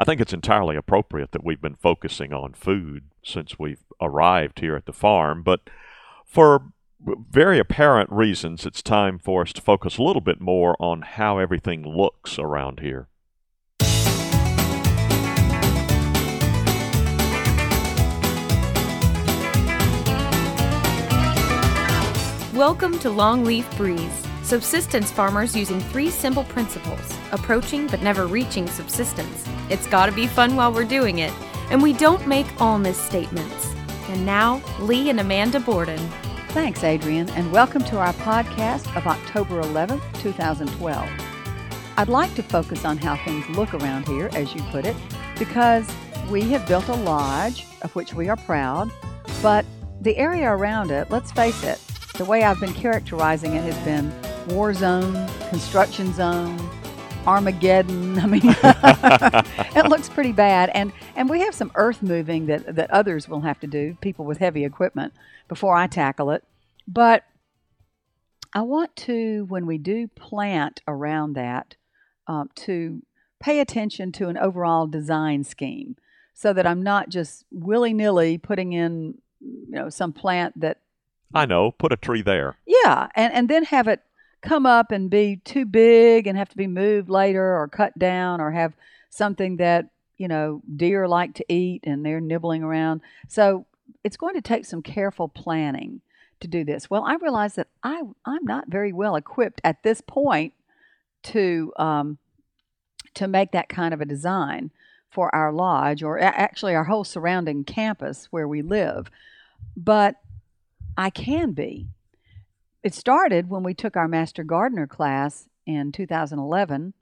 I think it's entirely appropriate that we've been focusing on food since we've arrived here at the farm, but for very apparent reasons, it's time for us to focus a little bit more on how everything looks around here. Welcome to Longleaf Breeze, subsistence farmers using three simple principles approaching but never reaching subsistence. It's gotta be fun while we're doing it, and we don't make all misstatements. And now, Lee and Amanda Borden. Thanks, Adrian, and welcome to our podcast of October 11th, 2012. I'd like to focus on how things look around here, as you put it, because we have built a lodge of which we are proud, but the area around it, let's face it, the way I've been characterizing it has been war zone, construction zone, Armageddon. I mean, it looks pretty bad, and and we have some earth moving that that others will have to do, people with heavy equipment, before I tackle it. But I want to, when we do plant around that, um, to pay attention to an overall design scheme, so that I'm not just willy nilly putting in, you know, some plant that I know, put a tree there. yeah, and, and then have it come up and be too big and have to be moved later or cut down or have something that, you know, deer like to eat and they're nibbling around. So it's going to take some careful planning to do this. Well, I realize that I, I'm not very well equipped at this point to, um, to make that kind of a design for our lodge or actually our whole surrounding campus where we live. But I can be. It started when we took our Master Gardener class in 2011,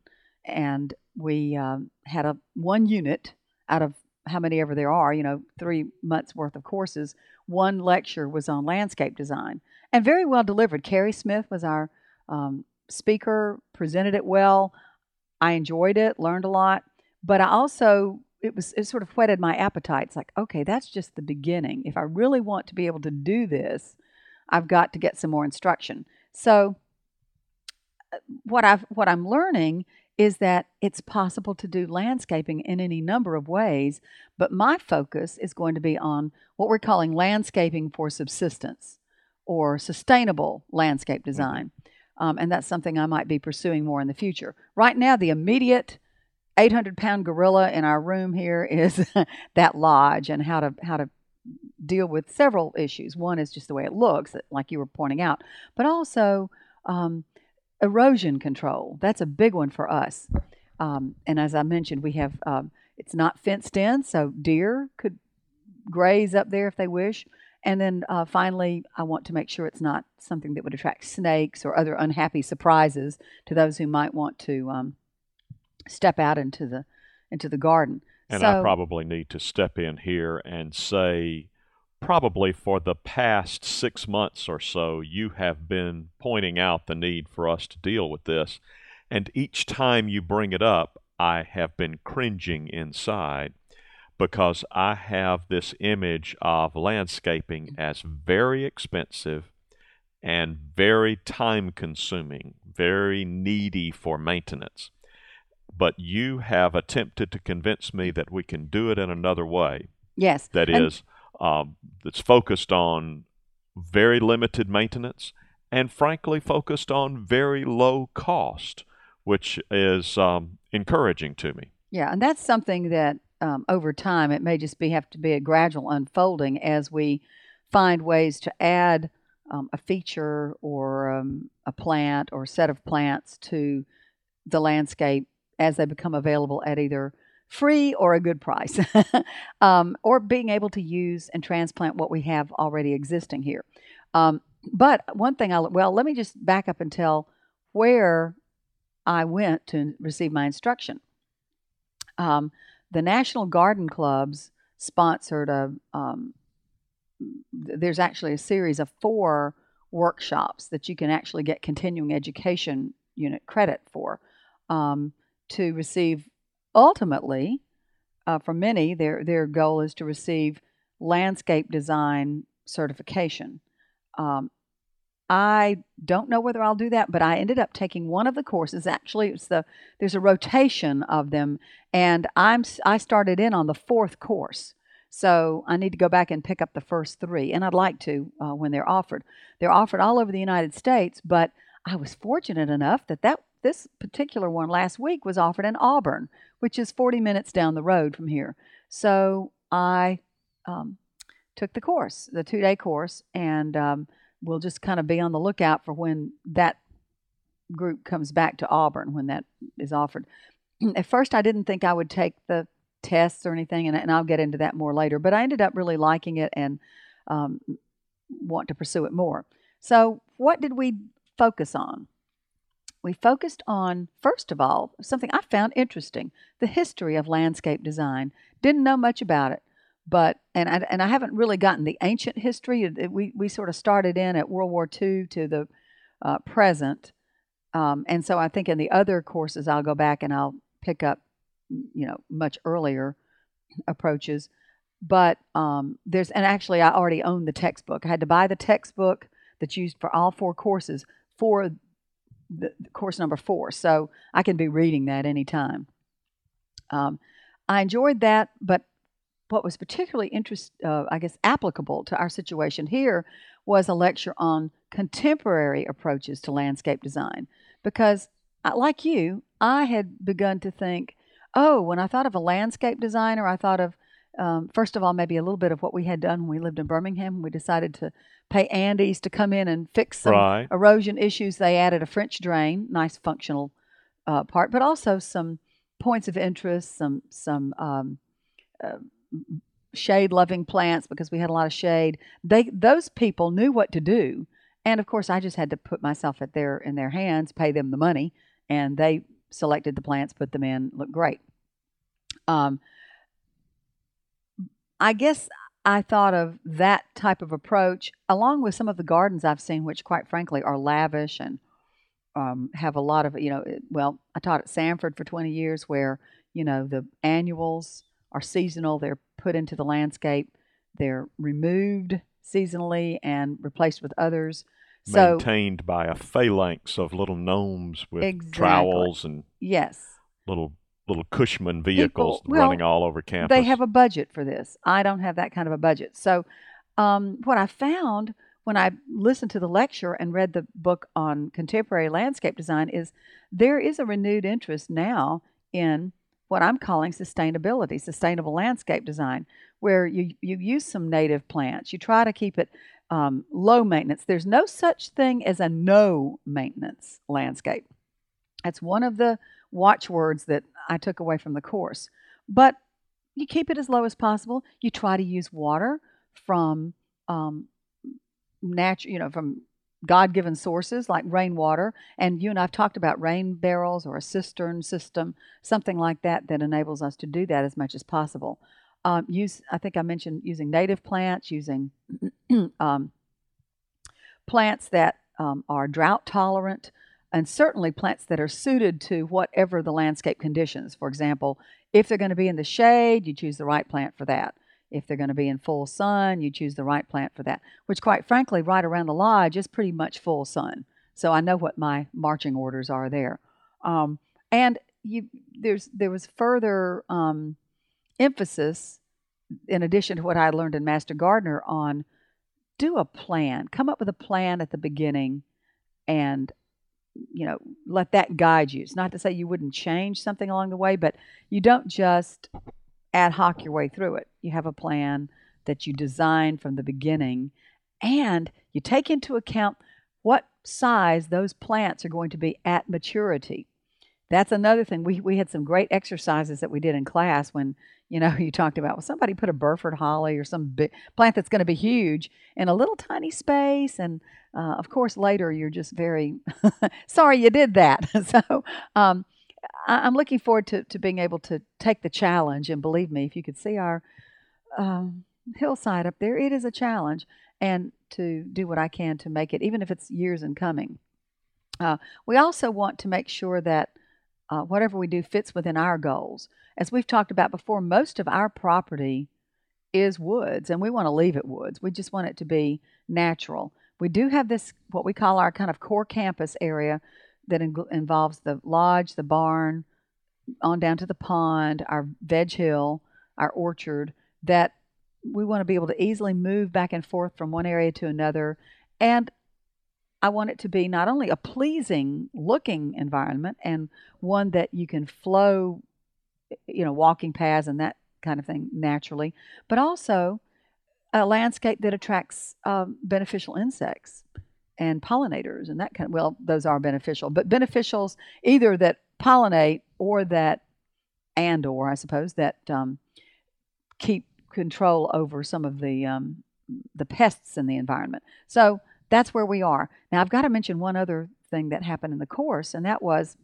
and we um, had a one unit out of how many ever there are, you know, three months worth of courses. One lecture was on landscape design, and very well delivered. Carrie Smith was our um, speaker, presented it well. I enjoyed it, learned a lot, but I also it was it sort of whetted my appetite. It's like, okay, that's just the beginning. If I really want to be able to do this, I've got to get some more instruction. So what I've what I'm learning is that it's possible to do landscaping in any number of ways, but my focus is going to be on what we're calling landscaping for subsistence or sustainable landscape design. Um, and that's something I might be pursuing more in the future. Right now, the immediate 800 pound gorilla in our room here is that lodge and how to how to deal with several issues. One is just the way it looks, like you were pointing out, but also um, erosion control. That's a big one for us. Um, and as I mentioned, we have um, it's not fenced in, so deer could graze up there if they wish. And then uh, finally, I want to make sure it's not something that would attract snakes or other unhappy surprises to those who might want to um, step out into the into the garden. And so, I probably need to step in here and say, probably for the past six months or so, you have been pointing out the need for us to deal with this. And each time you bring it up, I have been cringing inside because I have this image of landscaping as very expensive and very time consuming, very needy for maintenance but you have attempted to convince me that we can do it in another way. yes, That and- is, um, that's focused on very limited maintenance and, frankly, focused on very low cost, which is um, encouraging to me. Yeah, and that's something that um, over time it may just be have to be a gradual unfolding as we find ways to add um, a feature or um, a plant or set of plants to the landscape as they become available at either free or a good price, um, or being able to use and transplant what we have already existing here. Um, but one thing I well, let me just back up and tell where I went to receive my instruction. Um, the National Garden Clubs sponsored a. Um, there's actually a series of four workshops that you can actually get continuing education unit credit for um, to receive. Ultimately, uh, for many, their their goal is to receive landscape design certification. Um, I don't know whether I'll do that, but I ended up taking one of the courses. Actually, it's the there's a rotation of them, and I'm I started in on the fourth course, so I need to go back and pick up the first three, and I'd like to uh, when they're offered. They're offered all over the United States, but I was fortunate enough that that this particular one last week was offered in Auburn, which is 40 minutes down the road from here. So I um, took the course, the two day course, and um, we'll just kind of be on the lookout for when that group comes back to Auburn when that is offered. At first, I didn't think I would take the tests or anything, and, and I'll get into that more later, but I ended up really liking it and um, want to pursue it more. So, what did we focus on? We focused on, first of all, something I found interesting the history of landscape design. Didn't know much about it but and I, and I haven't really gotten the ancient history. We we sort of started in at World War II to the uh, present, um, and so I think in the other courses I'll go back and I'll pick up, you know, much earlier approaches. But um, there's and actually I already own the textbook. I had to buy the textbook that's used for all four courses for the, the course number four, so I can be reading that anytime. Um, I enjoyed that, but what was particularly interest, uh, I guess, applicable to our situation here was a lecture on contemporary approaches to landscape design. Because, uh, like you, I had begun to think, oh, when I thought of a landscape designer, I thought of, um, first of all, maybe a little bit of what we had done when we lived in Birmingham. We decided to pay Andes to come in and fix some right. erosion issues. They added a French drain, nice functional uh, part, but also some points of interest, some some um, uh, shade loving plants because we had a lot of shade. They those people knew what to do. And of course I just had to put myself at their in their hands, pay them the money, and they selected the plants, put them in, looked great. Um, I guess I thought of that type of approach along with some of the gardens I've seen, which quite frankly are lavish and um, have a lot of, you know, well, I taught at Samford for 20 years where, you know, the annuals are seasonal. They're put into the landscape. They're removed seasonally and replaced with others. So, maintained by a phalanx of little gnomes with Exactly. trowels and yes, little little Cushman vehicles well, running all over campus. they have a budget for this. I don't have that kind of a budget. So, um, what I found when I listened to the lecture and read the book on contemporary landscape design is there is a renewed interest now in what I'm calling sustainability, sustainable landscape design, where you, you use some native plants. You try to keep it um, low maintenance. There's no such thing as a no maintenance landscape. That's one of the watchwords that I took away from the course. But you keep it as low as possible. You try to use water from um, natural, you know, from God given sources like rainwater. And you and I've talked about rain barrels or a cistern system, something like that, that enables us to do that as much as possible. Um, use, I think I mentioned using native plants, using um, plants that um, are drought tolerant, and certainly plants that are suited to whatever the landscape conditions. For example, if they're going to be in the shade, you choose the right plant for that. If they're going to be in full sun, you choose the right plant for that, which, quite frankly, right around the lodge is pretty much full sun. So I know what my marching orders are there. Um, and you, there's there was further um, emphasis, in addition to what I learned in Master Gardener, on do a plan. Come up with a plan at the beginning, and you know let that guide you. It's not to say you wouldn't change something along the way, but you don't just ad hoc your way through it. You have a plan that you design from the beginning, and you take into account what size those plants are going to be at maturity. That's another thing. We, we had some great exercises that we did in class when, you know, you talked about, well, somebody put a Burford holly or some plant that's going to be huge in a little tiny space. And uh, of course, later you're just very sorry you did that. so, um, I, am looking forward to, to being able to take the challenge. And believe me, if you could see our um, hillside up there, it is a challenge. And to do what I can to make it, even if it's years in coming. Uh, we also want to make sure that uh, whatever we do fits within our goals. As we've talked about before, most of our property is woods, and we want to leave it woods. We just want it to be natural. we do have this what we call our kind of core campus area that in, involves the lodge, the barn, on down to the pond, our veg hill, our orchard. That we want to be able to easily move back and forth from one area to another, and I want it to be not only a pleasing looking environment and one that you can flow, you know, walking paths and that kind of thing naturally, but also a landscape that attracts um, beneficial insects and pollinators and that kind of, well, those are beneficial, but beneficials either that pollinate or that, and or I suppose, that um, keep control over some of the, um, the pests in the environment. So that's where we are. Now, I've got to mention one other thing that happened in the course, and that was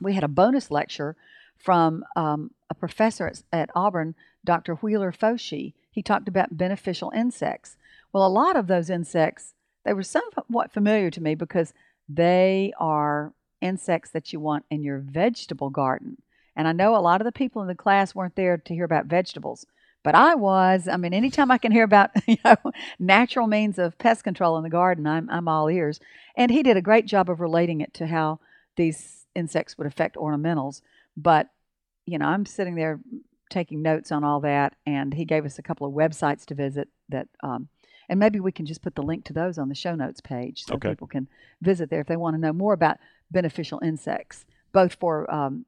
we had a bonus lecture from um, a professor at, at Auburn, Dr. Wheeler Foshee, he talked about beneficial insects. Well, a lot of those insects, they were somewhat familiar to me because they are insects that you want in your vegetable garden. And I know a lot of the people in the class weren't there to hear about vegetables, but I was. I mean, anytime I can hear about you know, natural means of pest control in the garden, I'm, I'm all ears. And he did a great job of relating it to how these insects would affect ornamentals. But, you know, I'm sitting there taking notes on all that, and he gave us a couple of websites to visit that. Um, and maybe we can just put the link to those on the show notes page so okay. people can visit there if they want to know more about beneficial insects, both for um,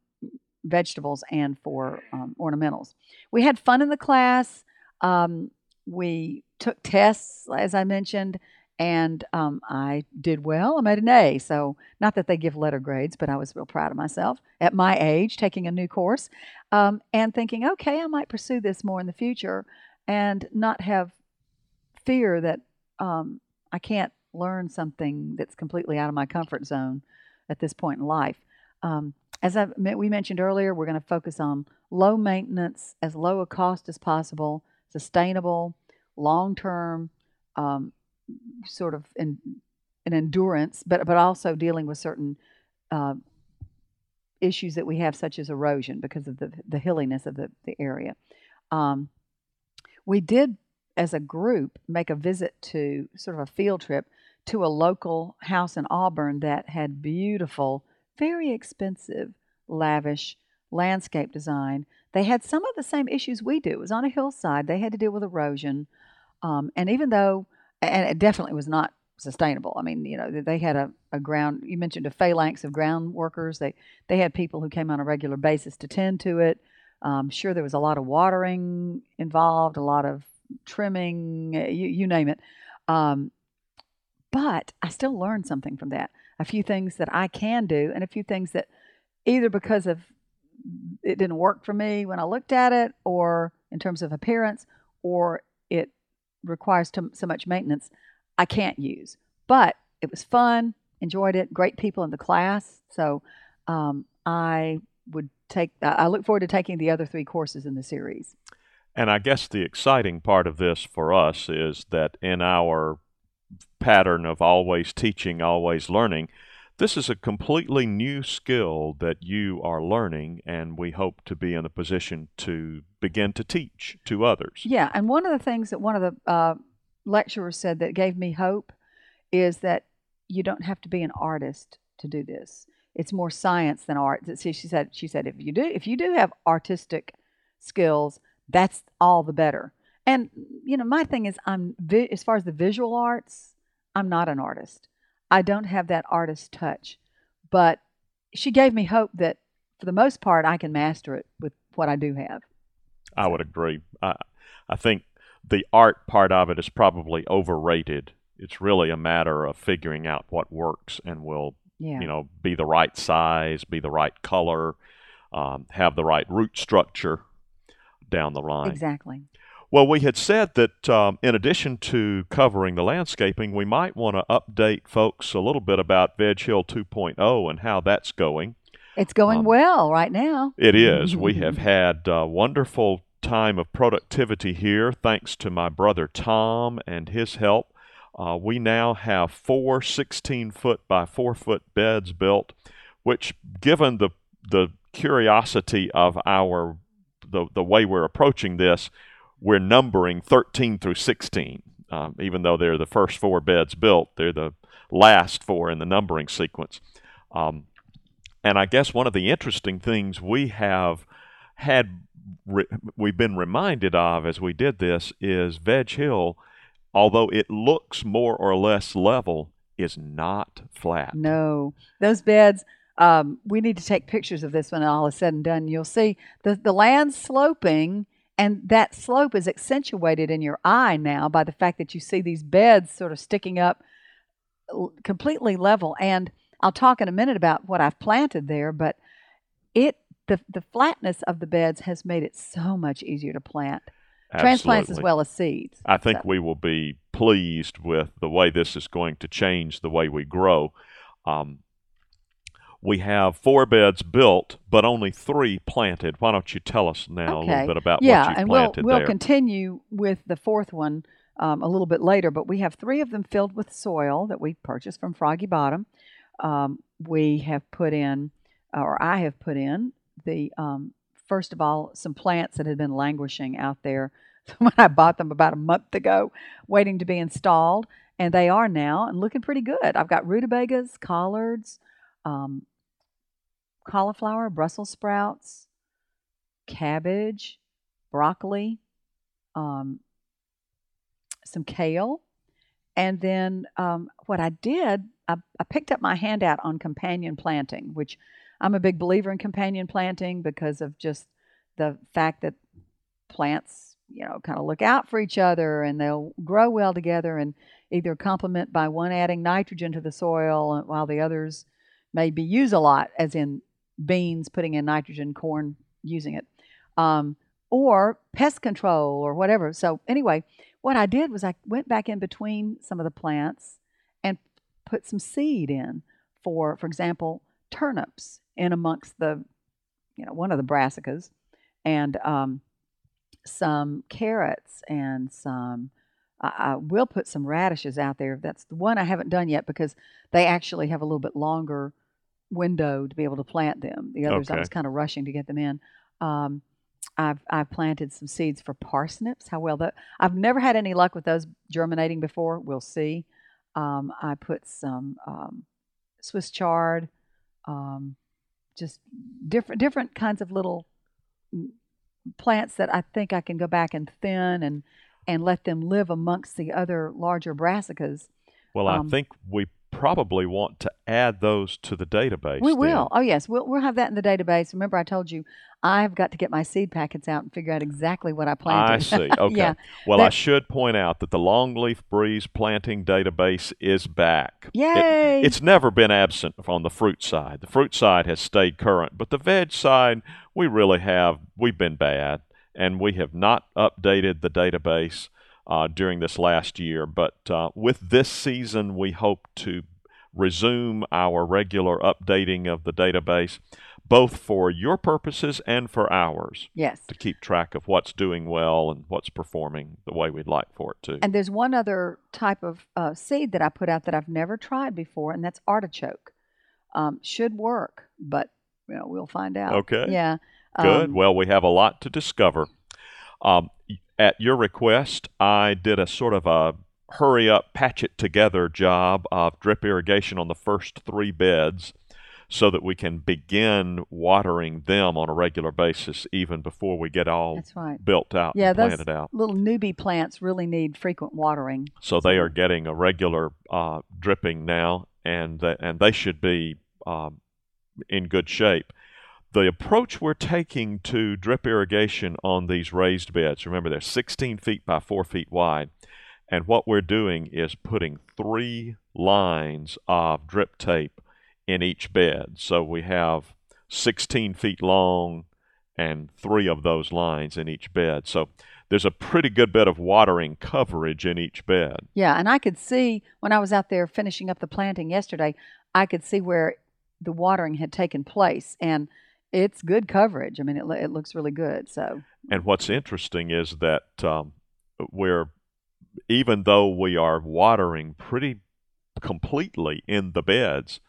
vegetables and for um, ornamentals. We had fun in the class. Um, we took tests, as I mentioned, and um, I did well. I made an A. So, not that they give letter grades, but I was real proud of myself at my age, taking a new course um, and thinking, okay, I might pursue this more in the future and not have fear that um, I can't learn something that's completely out of my comfort zone at this point in life. Um, as I, we mentioned earlier, we're going to focus on low maintenance, as low a cost as possible, sustainable, long term um, sort of in, an endurance, but but also dealing with certain uh, issues that we have, such as erosion, because of the the hilliness of the the area. Um, we did, as a group, make a visit to sort of a field trip to a local house in Auburn that had beautiful, very expensive, lavish landscape design. They had some of the same issues we do. It was on a hillside. They had to deal with erosion. Um, and even though and it definitely was not sustainable. I mean, you know, they had a, a ground. You mentioned a phalanx of ground workers. They they had people who came on a regular basis to tend to it. Um, sure, there was a lot of watering involved, a lot of trimming, eh, you, you name it. Um, but I still learned something from that. A few things that I can do, and a few things that either because of it didn't work for me when I looked at it, or in terms of appearance, or it requires so much maintenance, I can't use. But it was fun, enjoyed it, great people in the class. So um, I would take, I look forward to taking the other three courses in the series. And I guess the exciting part of this for us is that in our pattern of always teaching, always learning, this is a completely new skill that you are learning, and we hope to be in a position to begin to teach to others. Yeah, and one of the things that one of the uh, lecturers said that gave me hope is that you don't have to be an artist to do this. It's more science than art. See, she said, she said, if you do, if you do have artistic skills, that's all the better. And you know, my thing is, I'm as far as the visual arts, I'm not an artist. I don't have that artist touch. But she gave me hope that for the most part I can master it with what I do have. I would agree. I I think the art part of it is probably overrated. It's really a matter of figuring out what works and will yeah. you know be the right size, be the right color, um, have the right root structure down the line. Exactly. Well, we had said that um, in addition to covering the landscaping, we might want to update folks a little bit about Veg Hill 2.0 and how that's going. It's going um, well right now. It is. we have had a wonderful time of productivity here, thanks to my brother Tom and his help. Uh, we now have four 16 foot by 4 foot beds built, which, given the the curiosity of our the, the way we're approaching this, we're numbering 13 through 16. Um, even though they're the first four beds built, they're the last four in the numbering sequence. Um, and I guess one of the interesting things we have had re- we've been reminded of as we did this is Veg Hill, although it looks more or less level, is not flat. No, those beds. Um, we need to take pictures of this when all is said and done. You'll see the the land sloping, and that slope is accentuated in your eye now by the fact that you see these beds sort of sticking up completely level. And I'll talk in a minute about what I've planted there, but it the the flatness of the beds has made it so much easier to plant transplants as well as seeds. I think so. we will be pleased with the way this is going to change the way we grow. Um, we have four beds built, but only three planted. Why don't you tell us now okay. a little bit about yeah, what you and planted we'll, we'll continue with the fourth one um, a little bit later, but we have three of them filled with soil that we purchased from Froggy Bottom. Um, we have put in, or I have put in, the um, first of all some plants that had been languishing out there when I bought them about a month ago, waiting to be installed, and they are now and looking pretty good. I've got rutabagas, collards, um, cauliflower, Brussels sprouts, cabbage, broccoli, um, some kale. And then um, what I did, I, I, picked up my handout on companion planting, which I'm a big believer in companion planting because of just the fact that plants, you know, kind of look out for each other and they'll grow well together and either complement by one adding nitrogen to the soil while the others maybe use a lot, as in beans putting in nitrogen, corn using it, um, or pest control or whatever. So, anyway, what I did was I went back in between some of the plants and put some seed in for, for example, turnips in amongst the, you know, one of the brassicas, and um, some carrots and some. I, will put some radishes out there. That's the one I haven't done yet because they actually have a little bit longer window to be able to plant them. The others okay. I was kind of rushing to get them in. Um, I've I've planted some seeds for parsnips. How well that I've never had any luck with those germinating before. We'll see. Um, I put some um, Swiss chard, um, just different different kinds of little plants that I think I can go back and thin and and let them live amongst the other larger brassicas. Well, I um, think we probably want to add those to the database. We will. Oh yes, we'll we'll have that in the database. Remember, I told you I've got to get my seed packets out and figure out exactly what I planted. I see. Okay. yeah. Well, I should point out that the Longleaf Breeze planting database is back. Yay! It, it's never been absent on the fruit side. The fruit side has stayed current, but the veg side, we really have we've been bad, and we have not updated the database uh, during this last year. But uh, with this season, we hope to resume our regular updating of the database, both for your purposes and for ours. Yes. To keep track of what's doing well and what's performing the way we'd like for it to. And there's one other type of uh, seed that I put out that I've never tried before, and that's artichoke. Um, should work, but you know we'll find out. Okay. Yeah. Good. Um, well, we have a lot to discover. Um, at your request, I did a sort of a hurry up, patch it together job of drip irrigation on the first three beds so that we can begin watering them on a regular basis even before we get all right. built out yeah, and planted out. Little newbie plants really need frequent watering. So they are getting a regular uh, dripping now, and they, and they should be um, in good shape the approach we're taking to drip irrigation on these raised beds, remember they're 16 feet by 4 feet wide, and what we're doing is putting three lines of drip tape in each bed. So we have 16 feet long and three of those lines in each bed. So there's a pretty good bit of watering coverage in each bed. Yeah, and I could see when I was out there finishing up the planting yesterday, I could see where the watering had taken place. And it's good coverage. I mean, it, it looks really good. So, and what's interesting is that um, we're even though we are watering pretty completely in the beds,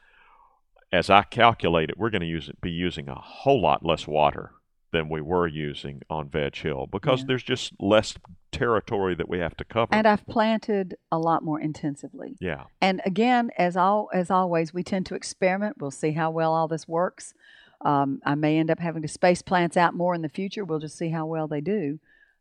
as I calculate it, we're going to use be using a whole lot less water than we were using on Veg Hill because yeah. there's just less territory that we have to cover. And I've planted a lot more intensively. yeah. And again, as all as always, we tend to experiment. We'll see how well all this works. Um, I may end up having to space plants out more in the future. We'll just see how well they do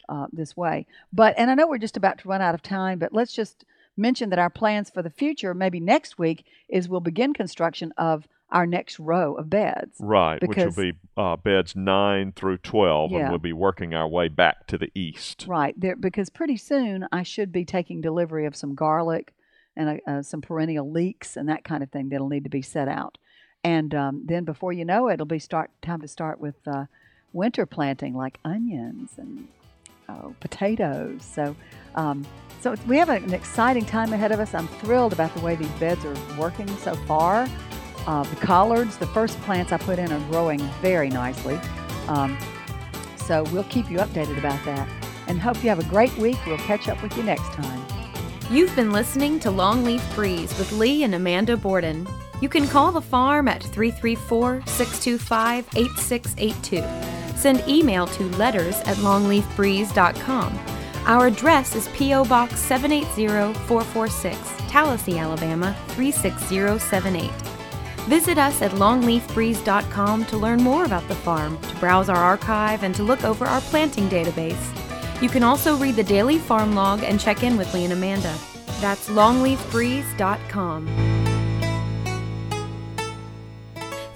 uh, this way. But and I know we're just about to run out of time, but let's just mention that our plans for the future, maybe next week, is we'll begin construction of our next row of beds. Right, Because- which will be uh, beds 9 through 12, Yeah. and we'll be working our way back to the east. Right there, because pretty soon I should be taking delivery of some garlic and uh, some perennial leeks and that kind of thing that'll need to be set out. And um, then before you know it, it'll be start time to start with uh, winter planting like onions and oh, potatoes. So, um, so we have an exciting time ahead of us. I'm thrilled about the way these beds are working so far. Uh, the collards, the first plants I put in, are growing very nicely. Um, so we'll keep you updated about that. And hope you have a great week. We'll catch up with you next time. You've been listening to Longleaf Breeze with Lee and Amanda Borden. You can call the farm at 334 625 8682. Send email to letters at longleafbreeze.com. Our address is P.O. Box 780 446, Tallassee, Alabama 36078. Visit us at longleafbreeze.com to learn more about the farm, to browse our archive, and to look over our planting database. You can also read the daily farm log and check in with Lee and Amanda. That's longleafbreeze.com.